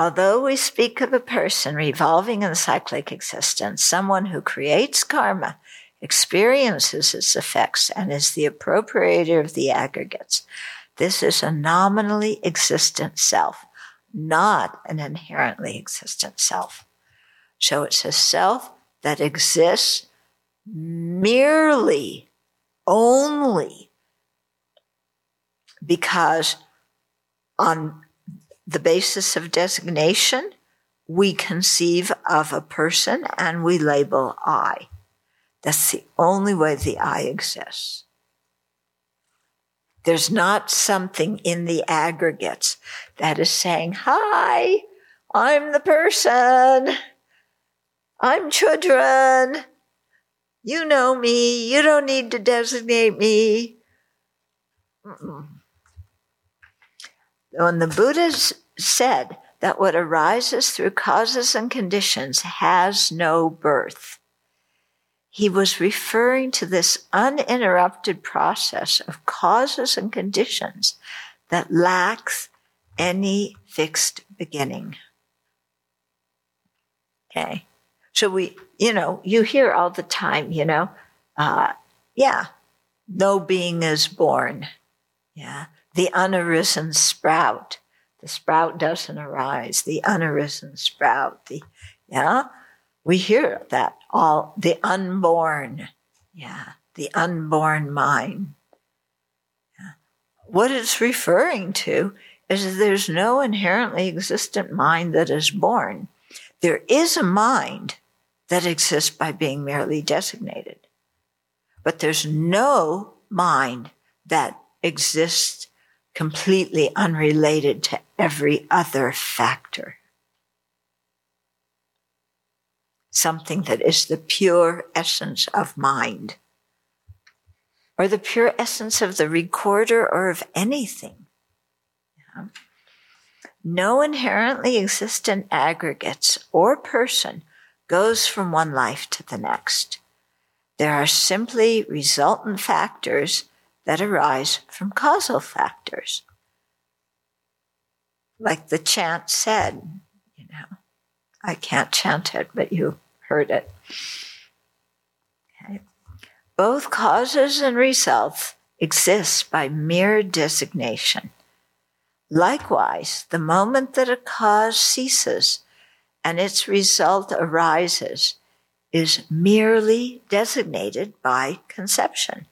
[SPEAKER 1] Although we speak of a person revolving in cyclic existence, someone who creates karma, experiences its effects, and is the appropriator of the aggregates, this is a nominally existent self, not an inherently existent self. So it's a self that exists merely, only because on the basis of designation, we conceive of a person and we label I. That's the only way the I exists. There's not something in the aggregates that is saying, Hi, I'm the person. I'm Chodron. You know me. You don't need to designate me. Mm-mm. When the Buddhas said that what arises through causes and conditions has no birth, he was referring to this uninterrupted process of causes and conditions that lacks any fixed beginning. Okay. So we, you know, you hear all the time, you know, uh, yeah, no being is born. Yeah. The unarisen sprout. The sprout doesn't arise. The unarisen sprout. The, yeah. We hear that all, the unborn. Yeah. The unborn mind. Yeah. What it's referring to is that there's no inherently existent mind that is born. There is a mind that exists by being merely designated. But there's no mind that exists completely unrelated to every other factor. Something that is the pure essence of mind, or the pure essence of the recorder or of anything. Yeah. No inherently existent aggregates or person goes from one life to the next. There are simply resultant factors that arise from causal factors. Like the chant said, you know, I can't chant it, but you heard it. Okay. Both causes and results exist by mere designation. Likewise, the moment that a cause ceases and its result arises is merely designated by conception.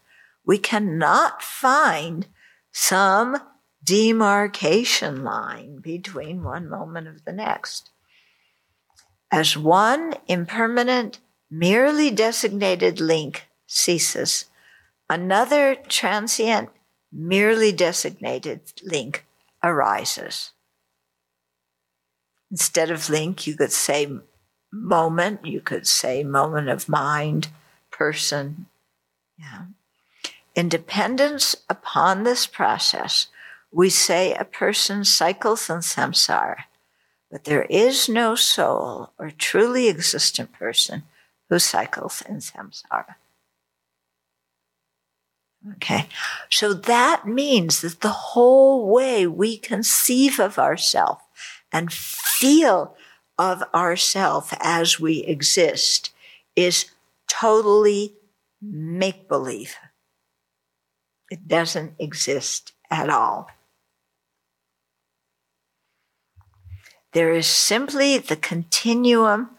[SPEAKER 1] We cannot find some demarcation line between one moment of the next. As one impermanent, merely designated link ceases, another transient, merely designated link arises. Instead of link, you could say moment, you could say moment of mind, person. Yeah. In dependence upon this process, we say a person cycles in samsara, but there is no soul or truly existent person who cycles in samsara. Okay, so that means that the whole way we conceive of ourselves and feel of ourself as we exist is totally make believe. It doesn't exist at all. There is simply the continuum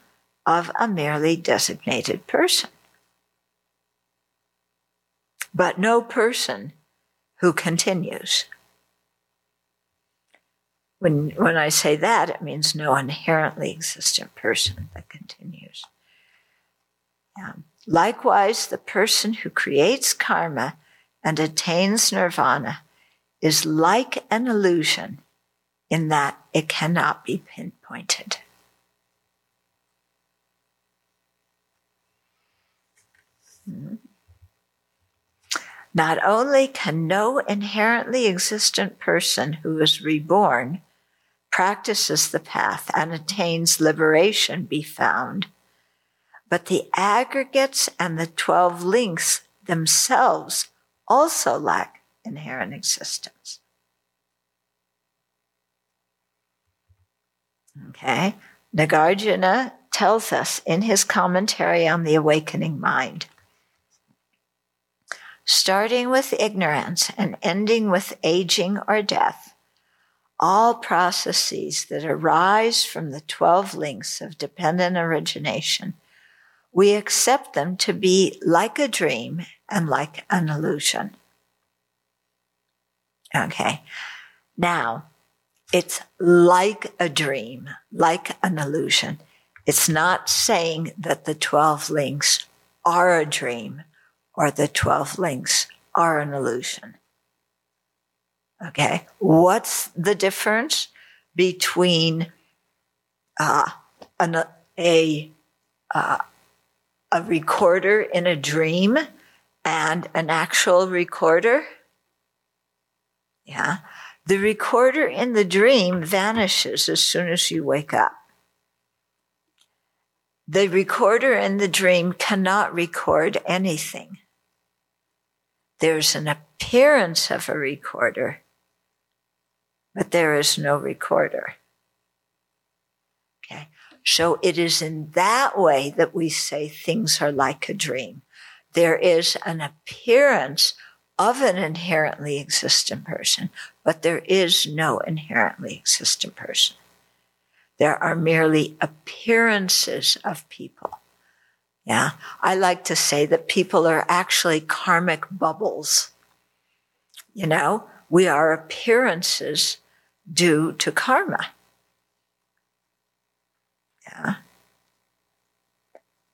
[SPEAKER 1] of a merely designated person. But no person who continues. When, when I say that, it means no inherently existent person that continues. Um, likewise, the person who creates karma and attains nirvana is like an illusion in that it cannot be pinpointed. Hmm. Not only can no inherently existent person who is reborn practices the path and attains liberation be found. But the aggregates and the 12 links themselves also lack inherent existence. Okay. Nagarjuna tells us in his commentary on the awakening mind starting with ignorance and ending with aging or death, all processes that arise from the 12 links of dependent origination, we accept them to be like a dream and like an illusion. Okay. Now, it's like a dream, like an illusion. It's not saying that the 12 links are a dream or the 12 links are an illusion. Okay. What's the difference between uh, an, a, uh, a recorder in a dream and an actual recorder? Yeah. The recorder in the dream vanishes as soon as you wake up. The recorder in the dream cannot record anything. There's an appearance of a recorder, but there is no recorder. So it is in that way that we say things are like a dream. There is an appearance of an inherently existent person, but there is no inherently existent person. There are merely appearances of people. Yeah. I like to say that people are actually karmic bubbles. You know, we are appearances due to karma. Yeah.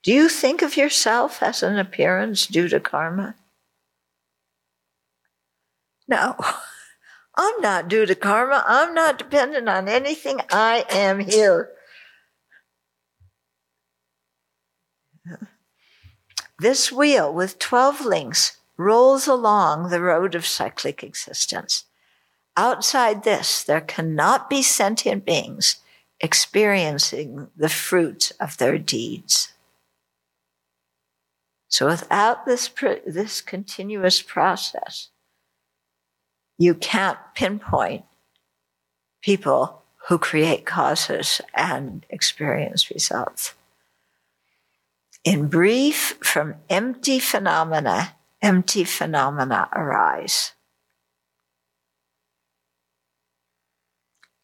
[SPEAKER 1] Do you think of yourself as an appearance due to karma? No. I'm not due to karma. I'm not dependent on anything. I am here. This wheel with 12 links rolls along the road of cyclic existence. Outside this, there cannot be sentient beings experiencing the fruits of their deeds. So without this, this continuous process, you can't pinpoint people who create causes and experience results. In brief, from empty phenomena, empty phenomena arise.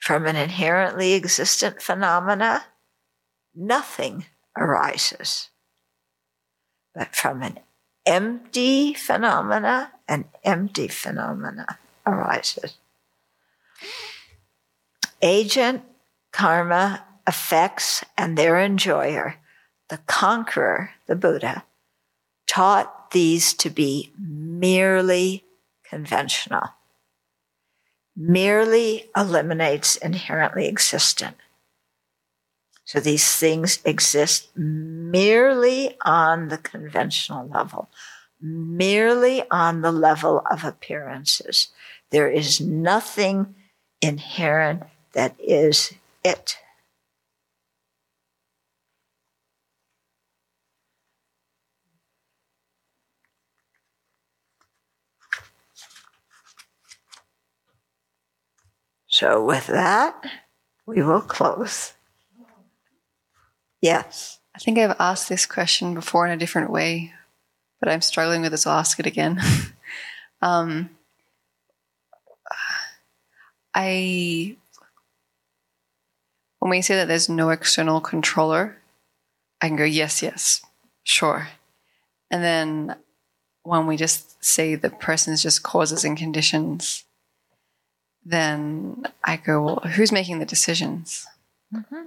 [SPEAKER 1] From an inherently existent phenomena, nothing arises. But from an empty phenomena, an empty phenomena arises. Agent, karma, effects, and their enjoyer, the conqueror, the Buddha, taught these to be merely conventional, merely eliminates inherently existent. So these things exist merely on the conventional level, merely on the level of appearances. There is nothing inherent that is it. So, with that, we will close. Yes.
[SPEAKER 2] I think I've asked this question before in a different way, but I'm struggling with it, so I'll ask it again. um, I when we say that there's no external controller, I can go, yes, yes, sure. And then when we just say the person's just causes and conditions, then I go, well, who's making the decisions? Mm-hmm.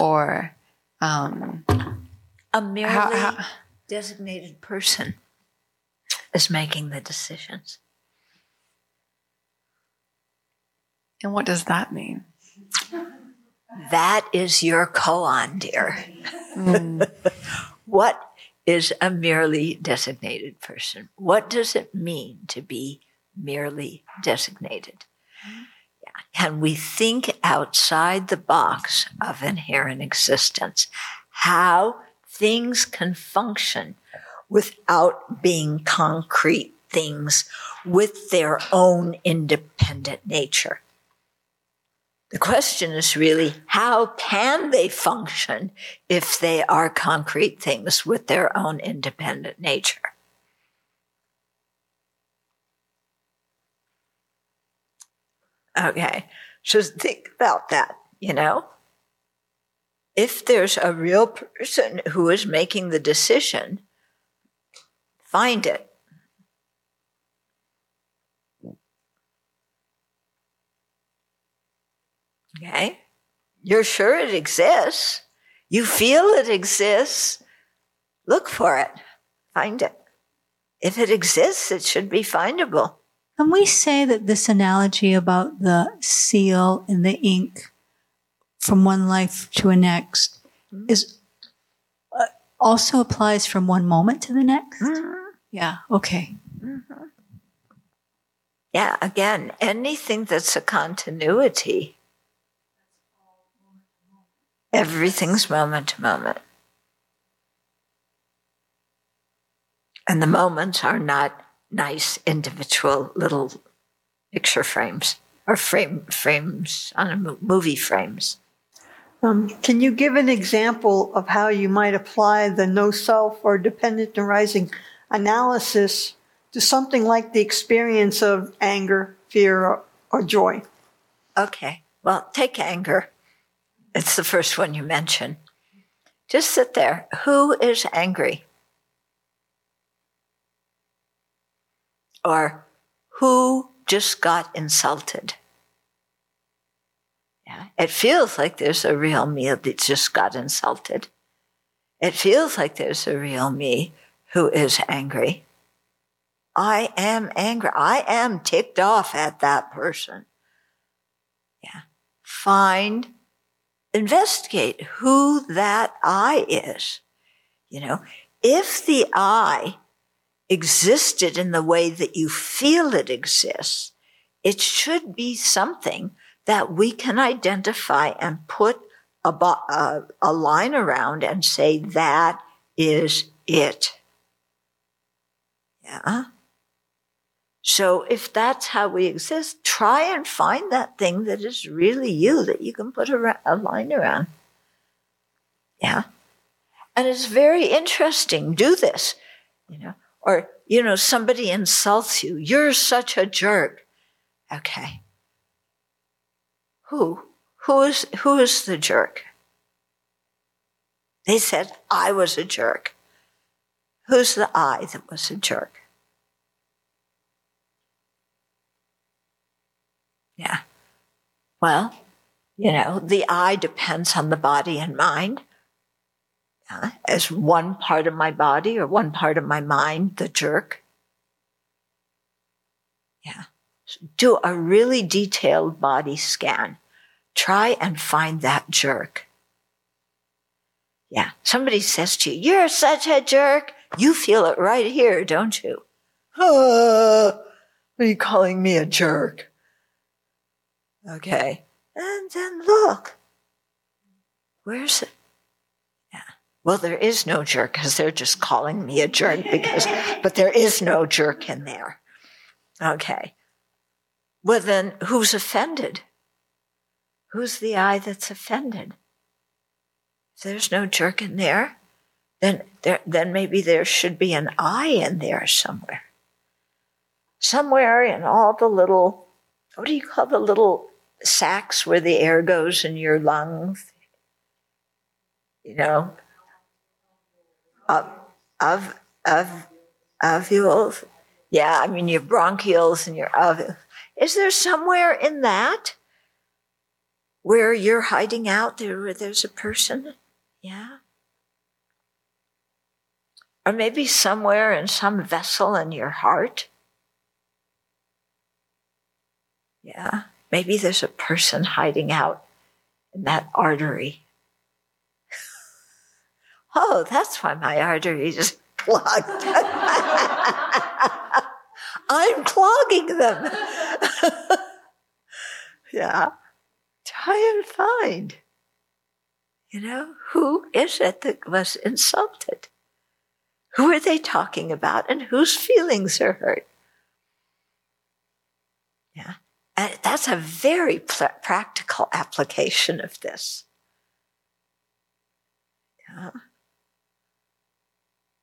[SPEAKER 2] Or um,
[SPEAKER 1] a merely how, how, designated person is making the decisions.
[SPEAKER 2] And what does that mean?
[SPEAKER 1] That is your koan, dear. Mm. what is a merely designated person? What does it mean to be merely designated? Can we think outside the box of inherent existence? How things can function without being concrete things with their own independent nature. The question is really how can they function if they are concrete things with their own independent nature? Okay, so think about that, you know? If there's a real person who is making the decision, find it Okay? You're sure it exists. You feel it exists. Look for it. Find it. If it exists, it should be findable.
[SPEAKER 3] Can we say that this analogy about the seal and the ink from one life to a next mm-hmm. is uh, also applies from one moment to the next? Mm-hmm. Yeah. Okay. Mm-hmm.
[SPEAKER 1] Yeah. Again, anything that's a continuity Everything's moment to moment. And the moments are not nice individual little picture frames or frame frames on movie frames.
[SPEAKER 4] Um, can you give an example of how you might apply the no self or dependent arising analysis to something like the experience of anger, fear, or, or joy?
[SPEAKER 1] Okay. Well, take anger. It's the first one you mention. Just sit there. Who is angry? Or who just got insulted? Yeah. It feels like there's a real me that just got insulted. It feels like there's a real me who is angry. I am angry. I am ticked off at that person. Yeah. Find, investigate who that I is. You know, if the I existed in the way that you feel it exists, it should be something that we can identify and put a, a, a line around and say, that is it. Yeah. So if that's how we exist, try and find that thing that is really you that you can put a, a line around. Yeah. And it's very interesting. Do this, you know, or, you know, somebody insults you. You're such a jerk. Okay. Who? Who is, who is the jerk? They said, I was a jerk. Who's the I that was a jerk? Yeah. Well, you know, the I depends on the body and mind. As one part of my body or one part of my mind, the jerk. Yeah do a really detailed body scan. Try and find that jerk. Yeah. Somebody says to you, You're such a jerk. You feel it right here, don't you? Uh, are you calling me a jerk? Okay. And then look. Where's it? Well, there is no jerk because they're just calling me a jerk because, but there is no jerk in there. Okay. Well, then who's offended? Who's the I that's offended? If there's no jerk in there, then there, then maybe there should be an I in there somewhere. Somewhere in all the little, what do you call the little sacs where the air goes in your lungs? You know, of, of, of, ovules. Yeah, I mean your bronchioles and your ovules. Is there somewhere in that where you're hiding out there where there's a person? Yeah. Or maybe somewhere in some vessel in your heart. Yeah. Maybe there's a person hiding out in that artery. Oh, that's why my artery is clogged. I'm clogging them. yeah. Try and find, you know, who is it that was insulted? Who are they talking about and whose feelings are hurt? Yeah. And that's a very pl- practical application of this. Yeah.